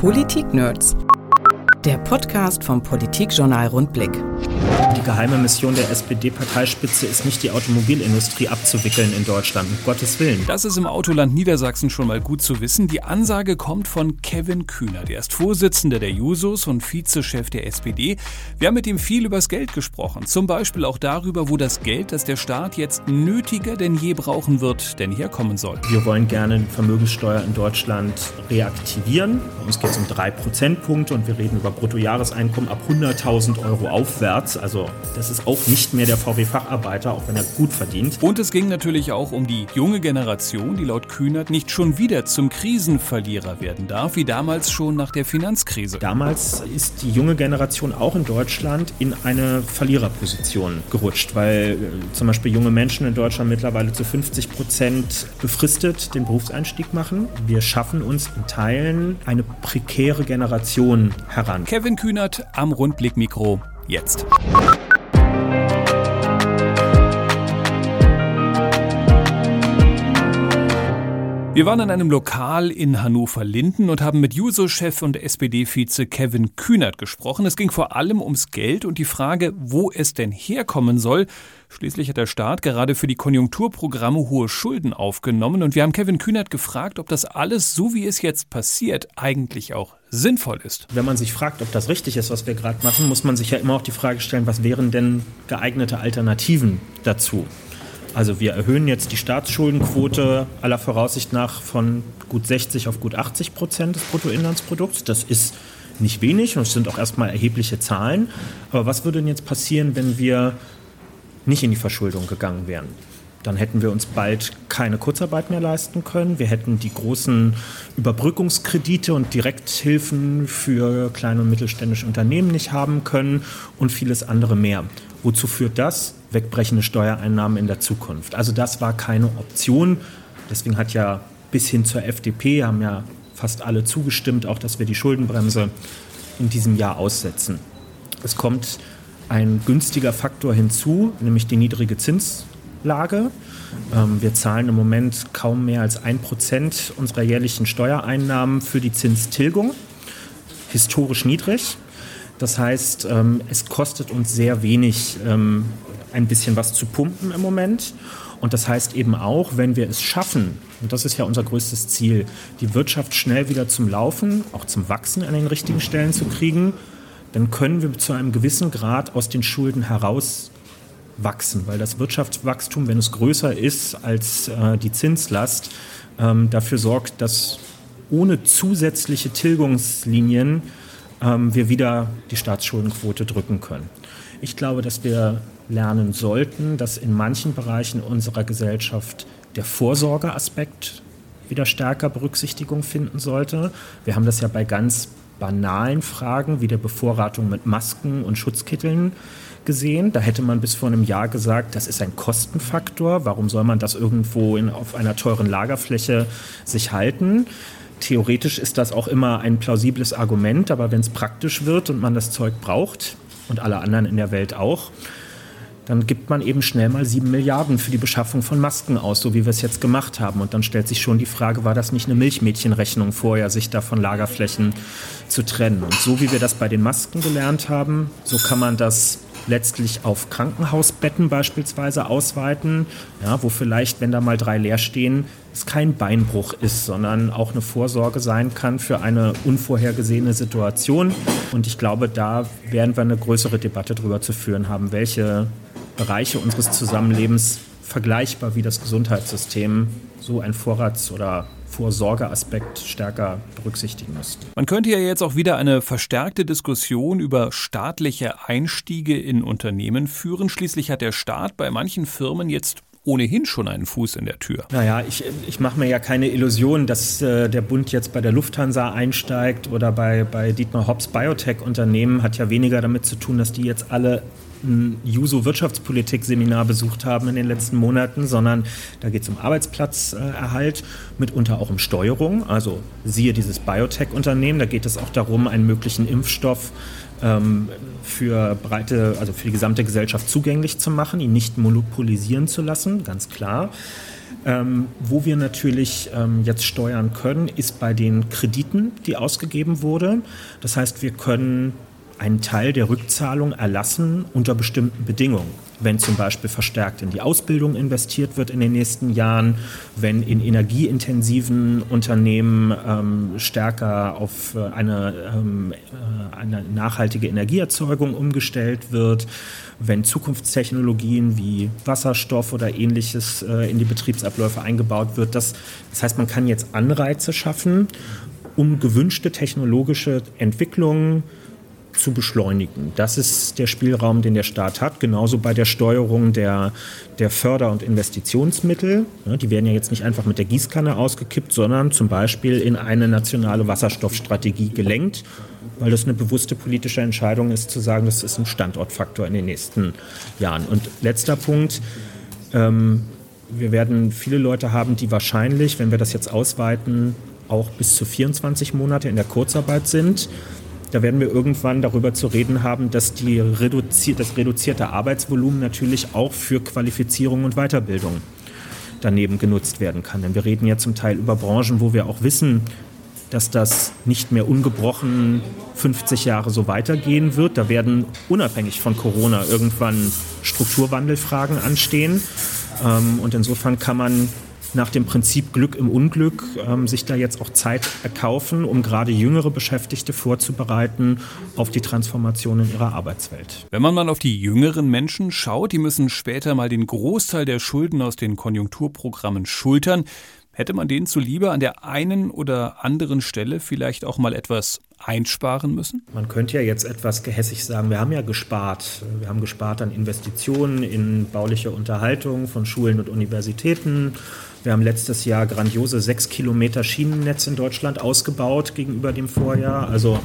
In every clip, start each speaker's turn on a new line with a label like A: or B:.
A: Politik-Nerds. Der Podcast vom Politikjournal Rundblick.
B: Die geheime Mission der SPD-Parteispitze ist nicht die Automobilindustrie abzuwickeln in Deutschland, um Gottes Willen.
C: Das ist im Autoland Niedersachsen schon mal gut zu wissen. Die Ansage kommt von Kevin Kühner. Der ist Vorsitzender der Jusos und Vizechef der SPD. Wir haben mit ihm viel übers Geld gesprochen. Zum Beispiel auch darüber, wo das Geld, das der Staat jetzt nötiger denn je brauchen wird, denn herkommen soll.
B: Wir wollen gerne die Vermögenssteuer in Deutschland reaktivieren. Bei uns geht es um drei Prozentpunkte und wir reden über Bruttojahreseinkommen ab 100.000 Euro aufwärts. Also das ist auch nicht mehr der VW-Facharbeiter, auch wenn er gut verdient.
C: Und es ging natürlich auch um die junge Generation, die laut Kühnert nicht schon wieder zum Krisenverlierer werden darf, wie damals schon nach der Finanzkrise.
B: Damals ist die junge Generation auch in Deutschland in eine Verliererposition gerutscht, weil äh, zum Beispiel junge Menschen in Deutschland mittlerweile zu 50 Prozent befristet den Berufseinstieg machen. Wir schaffen uns in Teilen eine prekäre Generation heran.
C: Kevin Kühnert am Rundblickmikro jetzt. Wir waren in einem Lokal in Hannover-Linden und haben mit Juso-Chef und SPD-Vize Kevin Kühnert gesprochen. Es ging vor allem ums Geld und die Frage, wo es denn herkommen soll. Schließlich hat der Staat gerade für die Konjunkturprogramme hohe Schulden aufgenommen und wir haben Kevin Kühnert gefragt, ob das alles, so wie es jetzt passiert, eigentlich auch sinnvoll ist.
B: Wenn man sich fragt, ob das richtig ist, was wir gerade machen, muss man sich ja immer auch die Frage stellen, was wären denn geeignete Alternativen dazu? Also wir erhöhen jetzt die Staatsschuldenquote aller Voraussicht nach von gut 60 auf gut 80 Prozent des Bruttoinlandsprodukts. Das ist nicht wenig und es sind auch erstmal erhebliche Zahlen. Aber was würde denn jetzt passieren, wenn wir nicht in die Verschuldung gegangen wären? Dann hätten wir uns bald keine Kurzarbeit mehr leisten können. Wir hätten die großen Überbrückungskredite und Direkthilfen für kleine und mittelständische Unternehmen nicht haben können und vieles andere mehr. Wozu führt das? Wegbrechende Steuereinnahmen in der Zukunft. Also das war keine Option. Deswegen hat ja bis hin zur FDP haben ja fast alle zugestimmt, auch dass wir die Schuldenbremse in diesem Jahr aussetzen. Es kommt ein günstiger Faktor hinzu, nämlich die niedrige Zinslage. Ähm, wir zahlen im Moment kaum mehr als ein Prozent unserer jährlichen Steuereinnahmen für die Zinstilgung. Historisch niedrig. Das heißt, ähm, es kostet uns sehr wenig, ähm, ein bisschen was zu pumpen im Moment. Und das heißt eben auch, wenn wir es schaffen, und das ist ja unser größtes Ziel, die Wirtschaft schnell wieder zum Laufen, auch zum Wachsen an den richtigen Stellen zu kriegen, dann können wir zu einem gewissen Grad aus den Schulden heraus wachsen, weil das Wirtschaftswachstum, wenn es größer ist als äh, die Zinslast, ähm, dafür sorgt, dass ohne zusätzliche Tilgungslinien ähm, wir wieder die Staatsschuldenquote drücken können. Ich glaube, dass wir lernen sollten, dass in manchen Bereichen unserer Gesellschaft der Vorsorgeaspekt wieder stärker Berücksichtigung finden sollte. Wir haben das ja bei ganz banalen Fragen wie der Bevorratung mit Masken und Schutzkitteln gesehen. Da hätte man bis vor einem Jahr gesagt, das ist ein Kostenfaktor. Warum soll man das irgendwo in, auf einer teuren Lagerfläche sich halten? Theoretisch ist das auch immer ein plausibles Argument, aber wenn es praktisch wird und man das Zeug braucht und alle anderen in der Welt auch, dann gibt man eben schnell mal sieben Milliarden für die Beschaffung von Masken aus, so wie wir es jetzt gemacht haben. Und dann stellt sich schon die Frage, war das nicht eine Milchmädchenrechnung vorher, sich da von Lagerflächen zu trennen? Und so wie wir das bei den Masken gelernt haben, so kann man das letztlich auf Krankenhausbetten beispielsweise ausweiten, ja, wo vielleicht, wenn da mal drei leer stehen, es kein Beinbruch ist, sondern auch eine Vorsorge sein kann für eine unvorhergesehene Situation. Und ich glaube, da werden wir eine größere Debatte darüber zu führen haben, welche Bereiche unseres Zusammenlebens vergleichbar wie das Gesundheitssystem so ein Vorrats- oder Vorsorgeaspekt stärker berücksichtigen müssten.
C: Man könnte ja jetzt auch wieder eine verstärkte Diskussion über staatliche Einstiege in Unternehmen führen. Schließlich hat der Staat bei manchen Firmen jetzt ohnehin schon einen Fuß in der Tür.
B: Naja, ich, ich mache mir ja keine Illusion, dass äh, der Bund jetzt bei der Lufthansa einsteigt oder bei, bei Dietmar Hobbs Biotech-Unternehmen. Hat ja weniger damit zu tun, dass die jetzt alle ein Juso-Wirtschaftspolitik-Seminar besucht haben in den letzten Monaten, sondern da geht es um Arbeitsplatzerhalt, mitunter auch um Steuerung. Also siehe dieses Biotech-Unternehmen, da geht es auch darum, einen möglichen Impfstoff ähm, für breite, also für die gesamte Gesellschaft zugänglich zu machen, ihn nicht monopolisieren zu lassen, ganz klar. Ähm, wo wir natürlich ähm, jetzt steuern können, ist bei den Krediten, die ausgegeben wurden. Das heißt, wir können einen Teil der Rückzahlung erlassen unter bestimmten Bedingungen. Wenn zum Beispiel verstärkt in die Ausbildung investiert wird in den nächsten Jahren, wenn in energieintensiven Unternehmen ähm, stärker auf äh, eine, ähm, äh, eine nachhaltige Energieerzeugung umgestellt wird, wenn Zukunftstechnologien wie Wasserstoff oder ähnliches äh, in die Betriebsabläufe eingebaut wird. Das, das heißt, man kann jetzt Anreize schaffen, um gewünschte technologische Entwicklungen zu beschleunigen. Das ist der Spielraum, den der Staat hat. Genauso bei der Steuerung der, der Förder- und Investitionsmittel. Die werden ja jetzt nicht einfach mit der Gießkanne ausgekippt, sondern zum Beispiel in eine nationale Wasserstoffstrategie gelenkt, weil das eine bewusste politische Entscheidung ist, zu sagen, das ist ein Standortfaktor in den nächsten Jahren. Und letzter Punkt. Ähm, wir werden viele Leute haben, die wahrscheinlich, wenn wir das jetzt ausweiten, auch bis zu 24 Monate in der Kurzarbeit sind. Da werden wir irgendwann darüber zu reden haben, dass die reduzi das reduzierte Arbeitsvolumen natürlich auch für Qualifizierung und Weiterbildung daneben genutzt werden kann. Denn wir reden ja zum Teil über Branchen, wo wir auch wissen, dass das nicht mehr ungebrochen 50 Jahre so weitergehen wird. Da werden unabhängig von Corona irgendwann Strukturwandelfragen anstehen. Ähm, und insofern kann man nach dem Prinzip Glück im Unglück ähm, sich da jetzt auch Zeit erkaufen, um gerade jüngere Beschäftigte vorzubereiten auf die Transformation in ihrer Arbeitswelt.
C: Wenn man mal auf die jüngeren Menschen schaut, die müssen später mal den Großteil der Schulden aus den Konjunkturprogrammen schultern. Hätte man denen zuliebe an der einen oder anderen Stelle vielleicht auch mal etwas einsparen müssen?
B: Man könnte ja jetzt etwas gehässig sagen, wir haben ja gespart. Wir haben gespart an Investitionen in bauliche Unterhaltung von Schulen und Universitäten. Wir haben letztes Jahr grandiose sechs Kilometer Schienennetz in Deutschland ausgebaut gegenüber dem Vorjahr. Also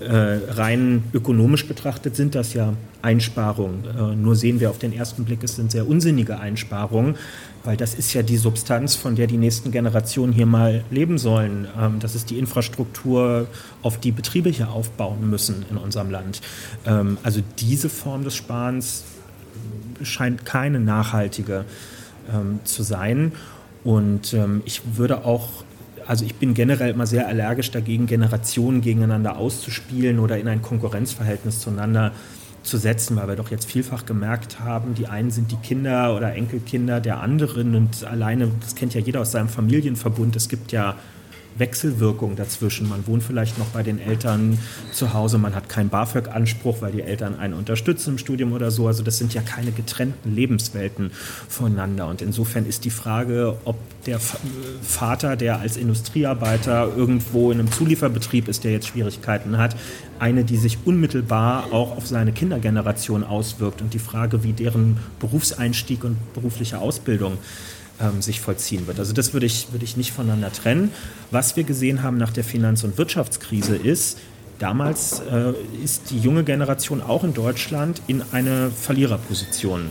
B: äh, rein ökonomisch betrachtet sind das ja Einsparungen. Äh, nur sehen wir auf den ersten Blick, es sind sehr unsinnige Einsparungen, weil das ist ja die Substanz, von der die nächsten Generationen hier mal leben sollen. Ähm, das ist die Infrastruktur, auf die Betriebe hier aufbauen müssen in unserem Land. Ähm, also diese Form des Sparens scheint keine nachhaltige ähm, zu sein. Und ähm, ich würde auch, also ich bin generell immer sehr allergisch dagegen, Generationen gegeneinander auszuspielen oder in ein Konkurrenzverhältnis zueinander zu setzen, weil wir doch jetzt vielfach gemerkt haben, die einen sind die Kinder oder Enkelkinder der anderen und alleine, das kennt ja jeder aus seinem Familienverbund, es gibt ja Wechselwirkung dazwischen. Man wohnt vielleicht noch bei den Eltern zu Hause, man hat keinen BAföG-Anspruch, weil die Eltern einen unterstützen im Studium oder so. Also das sind ja keine getrennten Lebenswelten voneinander. Und insofern ist die Frage, ob der Vater, der als Industriearbeiter irgendwo in einem Zulieferbetrieb ist, der jetzt Schwierigkeiten hat, eine, die sich unmittelbar auch auf seine Kindergeneration auswirkt. Und die Frage, wie deren Berufseinstieg und berufliche Ausbildung ähm, sich vollziehen wird. Also das würde ich, würde ich nicht voneinander trennen. Was wir gesehen haben nach der Finanz- und Wirtschaftskrise ist, damals äh, ist die junge Generation auch in Deutschland in eine Verliererposition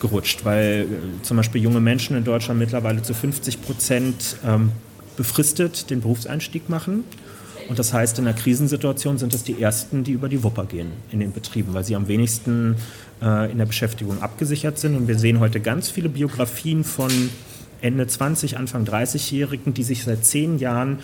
B: gerutscht, weil äh, zum Beispiel junge Menschen in Deutschland mittlerweile zu 50 Prozent ähm, befristet den Berufseinstieg machen. Und das heißt, in einer Krisensituation sind es die Ersten, die über die Wupper gehen in den Betrieben, weil sie am wenigsten äh, in der Beschäftigung abgesichert sind. Und wir sehen heute ganz viele Biografien von Ende 20, Anfang 30-Jährigen, die sich seit zehn Jahren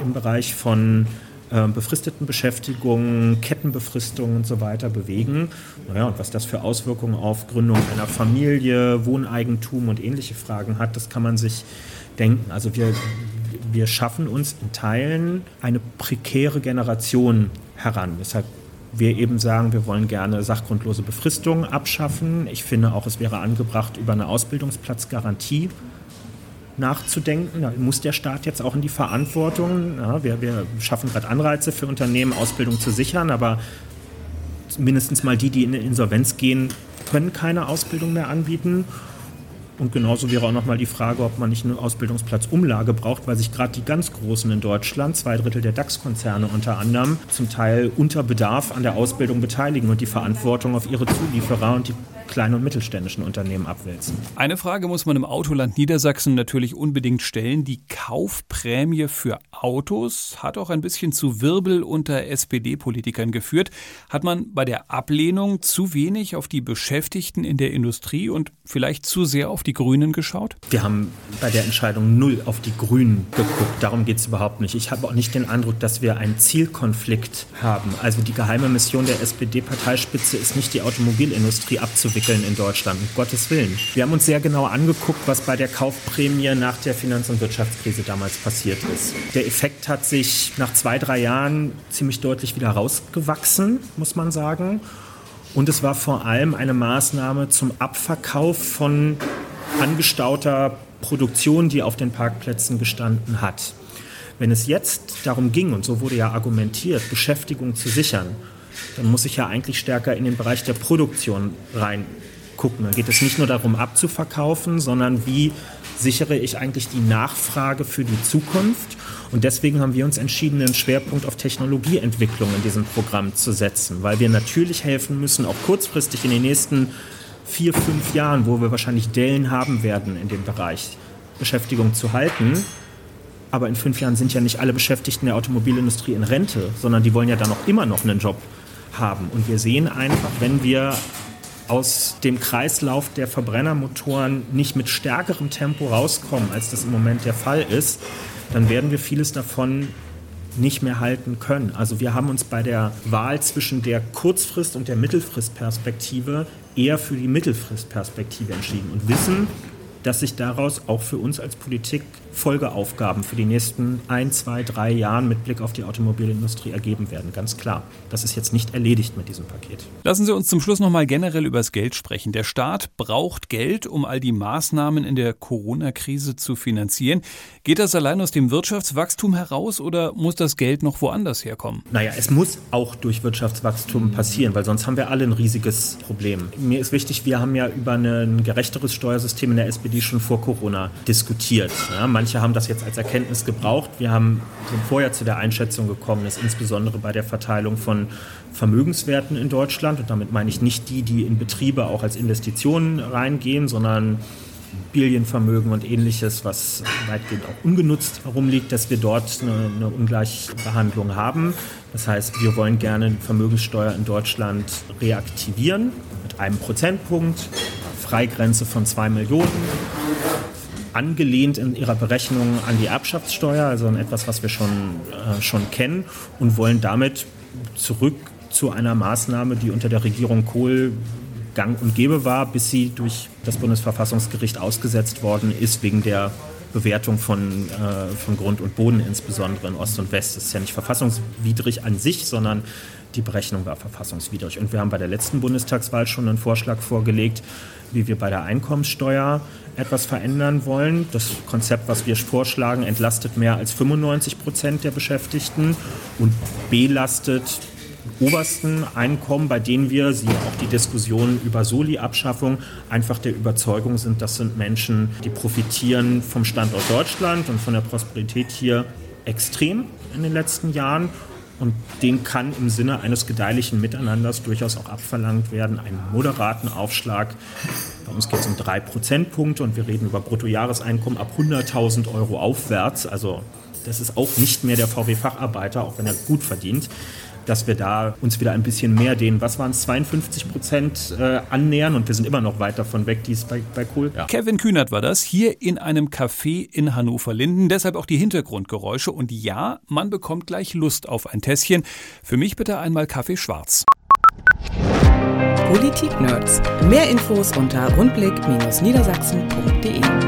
B: im Bereich von äh, befristeten Beschäftigungen, Kettenbefristungen und so weiter bewegen. Naja, und was das für Auswirkungen auf Gründung einer Familie, Wohneigentum und ähnliche Fragen hat, das kann man sich denken. Also wir, wir schaffen uns in Teilen eine prekäre Generation heran. Deshalb wir eben sagen, wir wollen gerne sachgrundlose Befristungen abschaffen. Ich finde auch, es wäre angebracht, über eine Ausbildungsplatzgarantie nachzudenken. Da muss der Staat jetzt auch in die Verantwortung. Ja, wir, wir schaffen gerade Anreize für Unternehmen, Ausbildung zu sichern, aber mindestens mal die, die in Insolvenz gehen, können keine Ausbildung mehr anbieten. Und genauso wäre auch nochmal die Frage, ob man nicht eine Ausbildungsplatzumlage braucht, weil sich gerade die ganz Großen in Deutschland, zwei Drittel der DAX-Konzerne unter anderem, zum Teil unter Bedarf an der Ausbildung beteiligen und die Verantwortung auf ihre Zulieferer und die kleinen und mittelständischen Unternehmen abwälzen.
C: Eine Frage muss man im Autoland Niedersachsen natürlich unbedingt stellen. Die Kaufprämie für Autos hat auch ein bisschen zu Wirbel unter SPD-Politikern geführt. Hat man bei der Ablehnung zu wenig auf die Beschäftigten in der Industrie und vielleicht zu sehr auf die Grünen geschaut?
B: Wir haben bei der Entscheidung null auf die Grünen geguckt. Darum geht es überhaupt nicht. Ich habe auch nicht den Eindruck, dass wir einen Zielkonflikt haben. Also die geheime Mission der SPD-Parteispitze ist nicht die Automobilindustrie abzuwickeln in Deutschland, um Gottes Willen. Wir haben uns sehr genau angeguckt, was bei der Kaufprämie nach der Finanz- und Wirtschaftskrise damals passiert ist. Der Effekt hat sich nach zwei, drei Jahren ziemlich deutlich wieder rausgewachsen, muss man sagen. Und es war vor allem eine Maßnahme zum Abverkauf von angestauter Produktion, die auf den Parkplätzen gestanden hat. Wenn es jetzt darum ging, und so wurde ja argumentiert, Beschäftigung zu sichern, dann muss ich ja eigentlich stärker in den Bereich der Produktion reingucken. Dann geht es nicht nur darum, abzuverkaufen, sondern wie sichere ich eigentlich die Nachfrage für die Zukunft. Und deswegen haben wir uns entschieden, einen Schwerpunkt auf Technologieentwicklung in diesem Programm zu setzen, weil wir natürlich helfen müssen, auch kurzfristig in den nächsten vier, fünf Jahren, wo wir wahrscheinlich Dellen haben werden in dem Bereich, Beschäftigung zu halten. Aber in fünf Jahren sind ja nicht alle Beschäftigten der Automobilindustrie in Rente, sondern die wollen ja dann auch immer noch einen Job haben. Und wir sehen einfach, wenn wir aus dem Kreislauf der Verbrennermotoren nicht mit stärkerem Tempo rauskommen, als das im Moment der Fall ist, dann werden wir vieles davon nicht mehr halten können. Also wir haben uns bei der Wahl zwischen der Kurzfrist- und der Mittelfristperspektive eher für die Mittelfristperspektive entschieden und wissen, dass sich daraus auch für uns als Politik Folgeaufgaben für die nächsten ein, zwei, drei Jahren mit Blick auf die Automobilindustrie ergeben werden. Ganz klar. Das ist jetzt nicht erledigt mit diesem Paket.
C: Lassen Sie uns zum Schluss noch mal generell über das Geld sprechen. Der Staat braucht Geld, um all die Maßnahmen in der Corona-Krise zu finanzieren. Geht das allein aus dem Wirtschaftswachstum heraus oder muss das Geld noch woanders herkommen?
B: Naja, es muss auch durch Wirtschaftswachstum passieren, weil sonst haben wir alle ein riesiges Problem. Mir ist wichtig, wir haben ja über ein gerechteres Steuersystem in der SPD schon vor Corona diskutiert. Ja, Manche haben das jetzt als Erkenntnis gebraucht. Wir haben, sind vorher zu der Einschätzung gekommen, dass insbesondere bei der Verteilung von Vermögenswerten in Deutschland, und damit meine ich nicht die, die in Betriebe auch als Investitionen reingehen, sondern Bilienvermögen und ähnliches, was weitgehend auch ungenutzt herumliegt, dass wir dort eine, eine Ungleichbehandlung haben. Das heißt, wir wollen gerne die Vermögenssteuer in Deutschland reaktivieren mit einem Prozentpunkt, Freigrenze von zwei Millionen angelehnt in ihrer Berechnung an die Erbschaftssteuer, also an etwas, was wir schon, äh, schon kennen und wollen damit zurück zu einer Maßnahme, die unter der Regierung Kohl gang und gäbe war, bis sie durch das Bundesverfassungsgericht ausgesetzt worden ist wegen der Bewertung von, äh, von Grund und Boden, insbesondere in Ost und West. Das ist ja nicht verfassungswidrig an sich, sondern die Berechnung war verfassungswidrig. Und wir haben bei der letzten Bundestagswahl schon einen Vorschlag vorgelegt, wie wir bei der Einkommenssteuer etwas verändern wollen. Das Konzept, was wir vorschlagen, entlastet mehr als 95 Prozent der Beschäftigten und belastet obersten Einkommen, bei denen wir, sie auch die Diskussion über Soli-Abschaffung, einfach der Überzeugung sind, das sind Menschen, die profitieren vom Standort Deutschland und von der Prosperität hier extrem in den letzten Jahren und den kann im Sinne eines gedeihlichen Miteinanders durchaus auch abverlangt werden, einen moderaten Aufschlag. Bei uns geht es um drei Prozentpunkte und wir reden über Bruttojahreseinkommen ab 100.000 Euro aufwärts. Also das ist auch nicht mehr der VW-Facharbeiter, auch wenn er gut verdient dass wir da uns wieder ein bisschen mehr den, was waren es, 52 Prozent äh, annähern und wir sind immer noch weit davon weg, die ist bei, bei Kohl.
C: Ja. Kevin Kühnert war das, hier in einem Café in Hannover-Linden, deshalb auch die Hintergrundgeräusche und ja, man bekommt gleich Lust auf ein Tässchen. Für mich bitte einmal Kaffee schwarz.
A: Politik-Nerds. Mehr Infos unter rundblick-niedersachsen.de